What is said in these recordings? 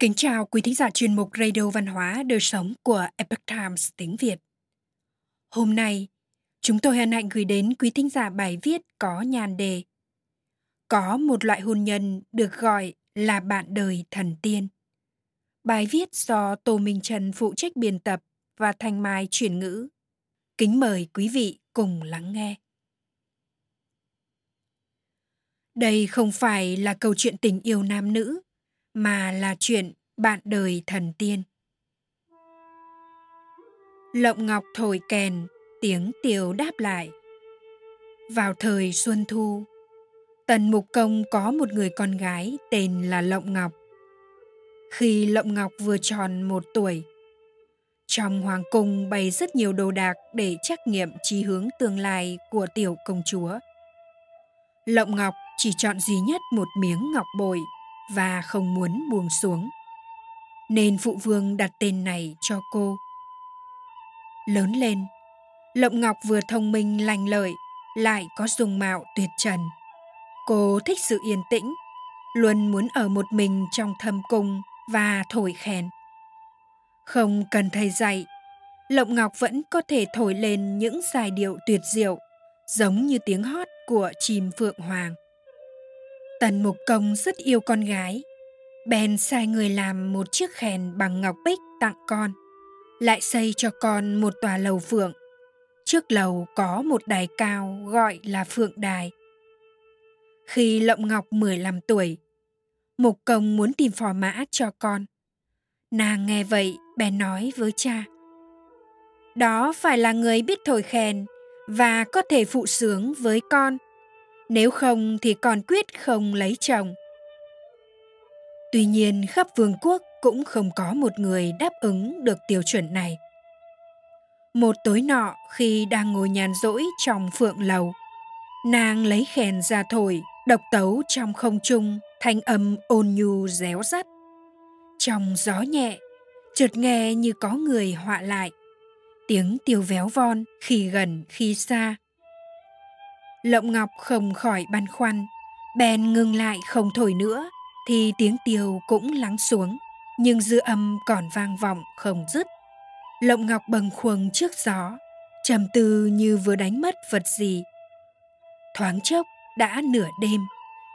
Kính chào quý thính giả chuyên mục Radio Văn hóa Đời Sống của Epoch Times tiếng Việt. Hôm nay, chúng tôi hân hạnh gửi đến quý thính giả bài viết có nhan đề Có một loại hôn nhân được gọi là bạn đời thần tiên. Bài viết do Tô Minh Trần phụ trách biên tập và Thanh Mai chuyển ngữ. Kính mời quý vị cùng lắng nghe. Đây không phải là câu chuyện tình yêu nam nữ, mà là chuyện bạn đời thần tiên. Lộng ngọc thổi kèn, tiếng tiều đáp lại. Vào thời Xuân Thu, Tần Mục Công có một người con gái tên là Lộng Ngọc. Khi Lộng Ngọc vừa tròn một tuổi, trong hoàng cung bày rất nhiều đồ đạc để trắc nghiệm chí hướng tương lai của tiểu công chúa. Lộng Ngọc chỉ chọn duy nhất một miếng ngọc bội và không muốn buông xuống. Nên phụ vương đặt tên này cho cô. Lớn lên, Lộng Ngọc vừa thông minh lành lợi, lại có dung mạo tuyệt trần. Cô thích sự yên tĩnh, luôn muốn ở một mình trong thâm cung và thổi khen. Không cần thầy dạy, Lộng Ngọc vẫn có thể thổi lên những giai điệu tuyệt diệu, giống như tiếng hót của chim phượng hoàng. Tần Mục Công rất yêu con gái, bèn sai người làm một chiếc khen bằng ngọc bích tặng con, lại xây cho con một tòa lầu phượng. Trước lầu có một đài cao gọi là Phượng Đài. Khi Lộng Ngọc 15 tuổi, Mục Công muốn tìm phò mã cho con. Nàng nghe vậy bèn nói với cha. Đó phải là người biết thổi khen và có thể phụ sướng với con – nếu không thì còn quyết không lấy chồng. Tuy nhiên khắp vương quốc cũng không có một người đáp ứng được tiêu chuẩn này. Một tối nọ khi đang ngồi nhàn rỗi trong phượng lầu, nàng lấy khen ra thổi, độc tấu trong không trung, thanh âm ôn nhu réo rắt. Trong gió nhẹ, chợt nghe như có người họa lại. Tiếng tiêu véo von khi gần khi xa, Lộng Ngọc không khỏi băn khoăn, bèn ngừng lại không thổi nữa, thì tiếng tiêu cũng lắng xuống, nhưng dư âm còn vang vọng không dứt. Lộng Ngọc bần khuâng trước gió, trầm tư như vừa đánh mất vật gì. Thoáng chốc đã nửa đêm,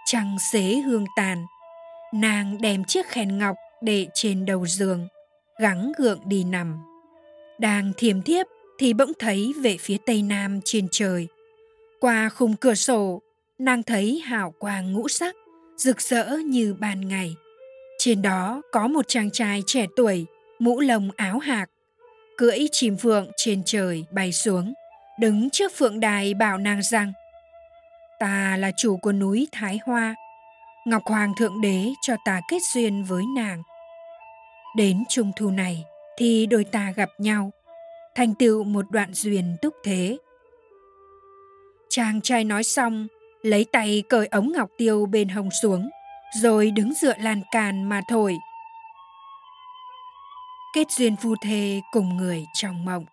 trăng xế hương tàn, nàng đem chiếc khen ngọc để trên đầu giường, gắng gượng đi nằm. Đang thiềm thiếp thì bỗng thấy về phía tây nam trên trời qua khung cửa sổ, nàng thấy hào quang ngũ sắc, rực rỡ như ban ngày. Trên đó có một chàng trai trẻ tuổi, mũ lồng áo hạc, cưỡi chim phượng trên trời bay xuống, đứng trước phượng đài bảo nàng rằng Ta là chủ của núi Thái Hoa, Ngọc Hoàng Thượng Đế cho ta kết duyên với nàng. Đến trung thu này thì đôi ta gặp nhau, thành tựu một đoạn duyên túc thế. Chàng trai nói xong, lấy tay cởi ống ngọc tiêu bên hông xuống, rồi đứng dựa lan can mà thổi. Kết duyên phu thê cùng người trong mộng.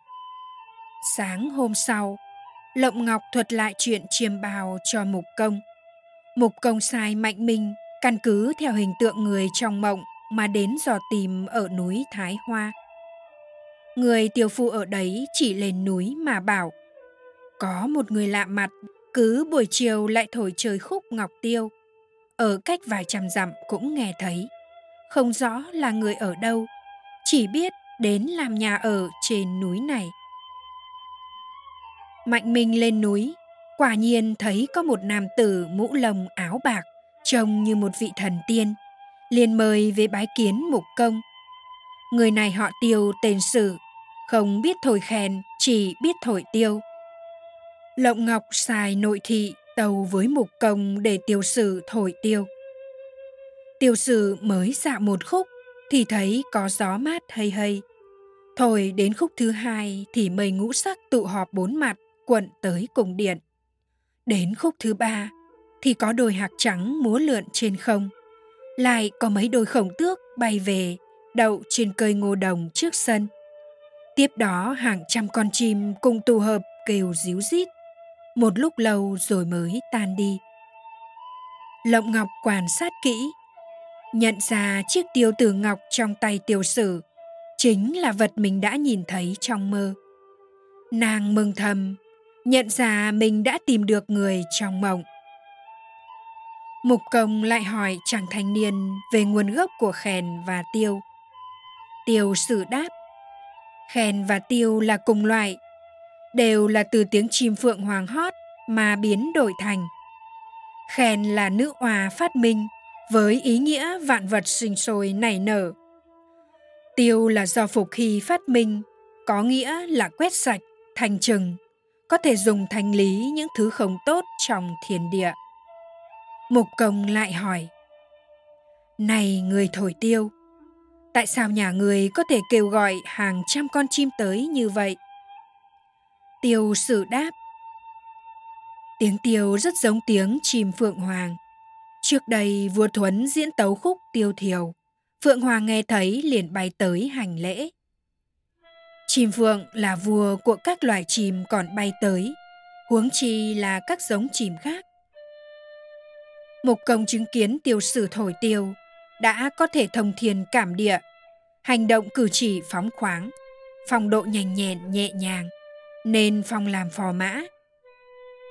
Sáng hôm sau, Lộng Ngọc thuật lại chuyện chiêm bào cho Mục Công. Mục Công sai Mạnh Minh căn cứ theo hình tượng người trong mộng mà đến dò tìm ở núi Thái Hoa. Người tiểu phu ở đấy chỉ lên núi mà bảo có một người lạ mặt, cứ buổi chiều lại thổi trời khúc ngọc tiêu. Ở cách vài trăm dặm cũng nghe thấy. Không rõ là người ở đâu, chỉ biết đến làm nhà ở trên núi này. Mạnh Minh lên núi, quả nhiên thấy có một nam tử mũ lồng áo bạc, trông như một vị thần tiên, liền mời về bái kiến mục công. Người này họ tiêu tên sử, không biết thổi khen, chỉ biết thổi tiêu Lộng Ngọc xài nội thị tàu với mục công để tiêu sử thổi tiêu. Tiêu sử mới dạo một khúc thì thấy có gió mát hay hay. Thổi đến khúc thứ hai thì mây ngũ sắc tụ họp bốn mặt quận tới cùng điện. Đến khúc thứ ba thì có đôi hạc trắng múa lượn trên không. Lại có mấy đôi khổng tước bay về, đậu trên cây ngô đồng trước sân. Tiếp đó hàng trăm con chim cùng tụ hợp kêu díu rít một lúc lâu rồi mới tan đi. Lộng ngọc quan sát kỹ, nhận ra chiếc tiêu tử ngọc trong tay tiêu sử chính là vật mình đã nhìn thấy trong mơ. Nàng mừng thầm, nhận ra mình đã tìm được người trong mộng. Mục công lại hỏi chàng thanh niên về nguồn gốc của khèn và tiêu. Tiêu sử đáp khèn và tiêu là cùng loại đều là từ tiếng chim phượng hoàng hót mà biến đổi thành. Khen là nữ hòa phát minh, với ý nghĩa vạn vật sinh sôi nảy nở. Tiêu là do phục hy phát minh, có nghĩa là quét sạch, thành trừng, có thể dùng thanh lý những thứ không tốt trong thiền địa. Mục công lại hỏi, này người thổi tiêu, tại sao nhà người có thể kêu gọi hàng trăm con chim tới như vậy? Tiêu sử đáp. Tiếng tiêu rất giống tiếng chim phượng hoàng. Trước đây, vua thuấn diễn tấu khúc tiêu thiều. Phượng hoàng nghe thấy liền bay tới hành lễ. Chim phượng là vua của các loài chim còn bay tới. Huống chi là các giống chim khác. Mục công chứng kiến tiêu sử thổi tiêu đã có thể thông thiên cảm địa. Hành động cử chỉ phóng khoáng, phong độ nhanh nhẹn, nhẹ nhàng nên phong làm phò mã.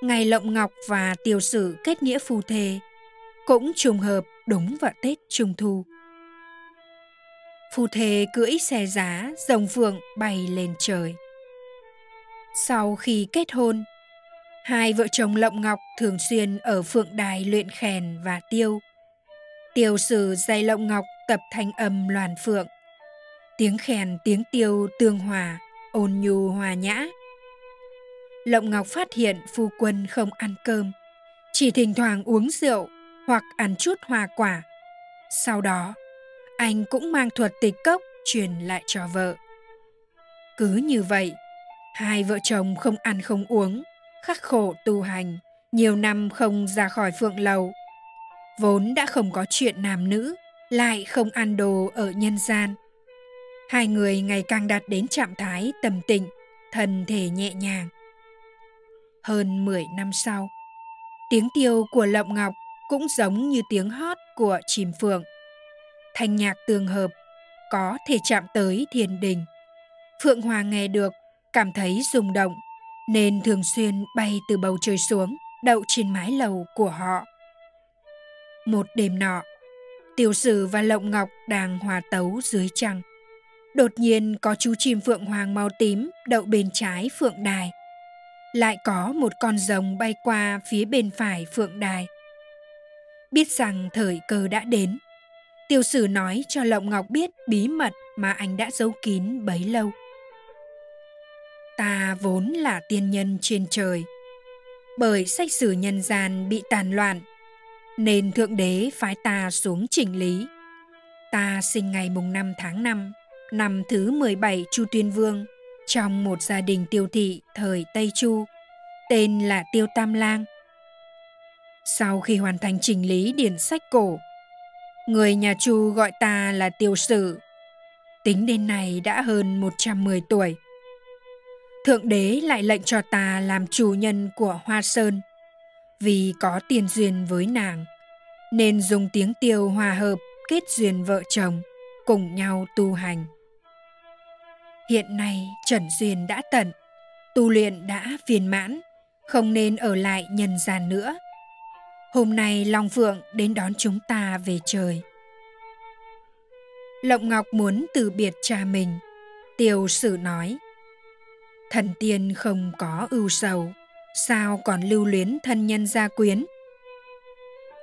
Ngày lộng ngọc và tiêu sử kết nghĩa phù thề, cũng trùng hợp đúng vào tết trung thu. Phù thề cưỡi xe giá, rồng phượng bay lên trời. Sau khi kết hôn, hai vợ chồng lộng ngọc thường xuyên ở phượng đài luyện khèn và tiêu. Tiêu sử dạy lộng ngọc tập thanh âm loàn phượng. Tiếng khèn, tiếng tiêu tương hòa, ôn nhu hòa nhã lộng ngọc phát hiện phu quân không ăn cơm. Chỉ thỉnh thoảng uống rượu hoặc ăn chút hoa quả. Sau đó, anh cũng mang thuật tịch cốc truyền lại cho vợ. Cứ như vậy, hai vợ chồng không ăn không uống, khắc khổ tu hành, nhiều năm không ra khỏi phượng lầu. Vốn đã không có chuyện nam nữ, lại không ăn đồ ở nhân gian. Hai người ngày càng đạt đến trạng thái tầm tịnh, thân thể nhẹ nhàng hơn 10 năm sau. Tiếng tiêu của lộng ngọc cũng giống như tiếng hót của chim phượng. Thanh nhạc tương hợp, có thể chạm tới thiên đình. Phượng hoàng nghe được, cảm thấy rung động, nên thường xuyên bay từ bầu trời xuống, đậu trên mái lầu của họ. Một đêm nọ, tiểu sử và lộng ngọc đang hòa tấu dưới trăng. Đột nhiên có chú chim phượng hoàng màu tím đậu bên trái phượng đài lại có một con rồng bay qua phía bên phải phượng đài. Biết rằng thời cơ đã đến, tiêu sử nói cho lộng ngọc biết bí mật mà anh đã giấu kín bấy lâu. Ta vốn là tiên nhân trên trời, bởi sách sử nhân gian bị tàn loạn, nên thượng đế phái ta xuống chỉnh lý. Ta sinh ngày mùng 5 tháng 5 năm thứ 17 Chu Tuyên Vương trong một gia đình tiêu thị thời Tây Chu, tên là Tiêu Tam Lang. Sau khi hoàn thành trình lý điển sách cổ, người nhà Chu gọi ta là Tiêu Sử. Tính đến nay đã hơn 110 tuổi. Thượng đế lại lệnh cho ta làm chủ nhân của Hoa Sơn, vì có tiền duyên với nàng, nên dùng tiếng tiêu hòa hợp kết duyên vợ chồng, cùng nhau tu hành. Hiện nay Trần Duyên đã tận, tu luyện đã viên mãn, không nên ở lại nhân gian nữa. Hôm nay Long Phượng đến đón chúng ta về trời. Lộng Ngọc muốn từ biệt cha mình, Tiêu Sử nói. Thần tiên không có ưu sầu, sao còn lưu luyến thân nhân gia quyến?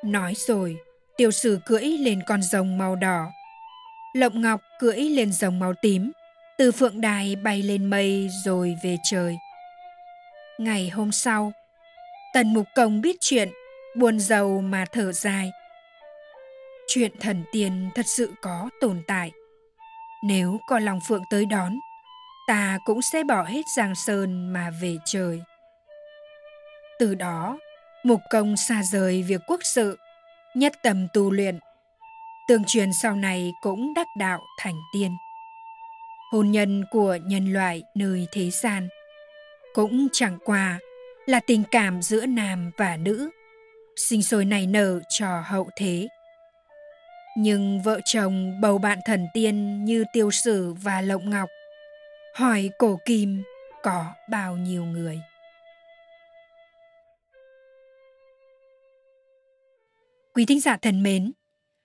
Nói rồi, Tiêu Sử cưỡi lên con rồng màu đỏ. Lộng Ngọc cưỡi lên rồng màu tím, từ phượng đài bay lên mây rồi về trời. Ngày hôm sau, tần mục công biết chuyện, buồn giàu mà thở dài. Chuyện thần tiên thật sự có tồn tại. Nếu có lòng phượng tới đón, ta cũng sẽ bỏ hết giang sơn mà về trời. Từ đó, mục công xa rời việc quốc sự, nhất tâm tu luyện, tương truyền sau này cũng đắc đạo thành tiên hôn nhân của nhân loại nơi thế gian cũng chẳng qua là tình cảm giữa nam và nữ sinh sôi nảy nở cho hậu thế Nhưng vợ chồng bầu bạn thần tiên như tiêu sử và lộng ngọc, hỏi cổ kim có bao nhiêu người. Quý thính giả thân mến,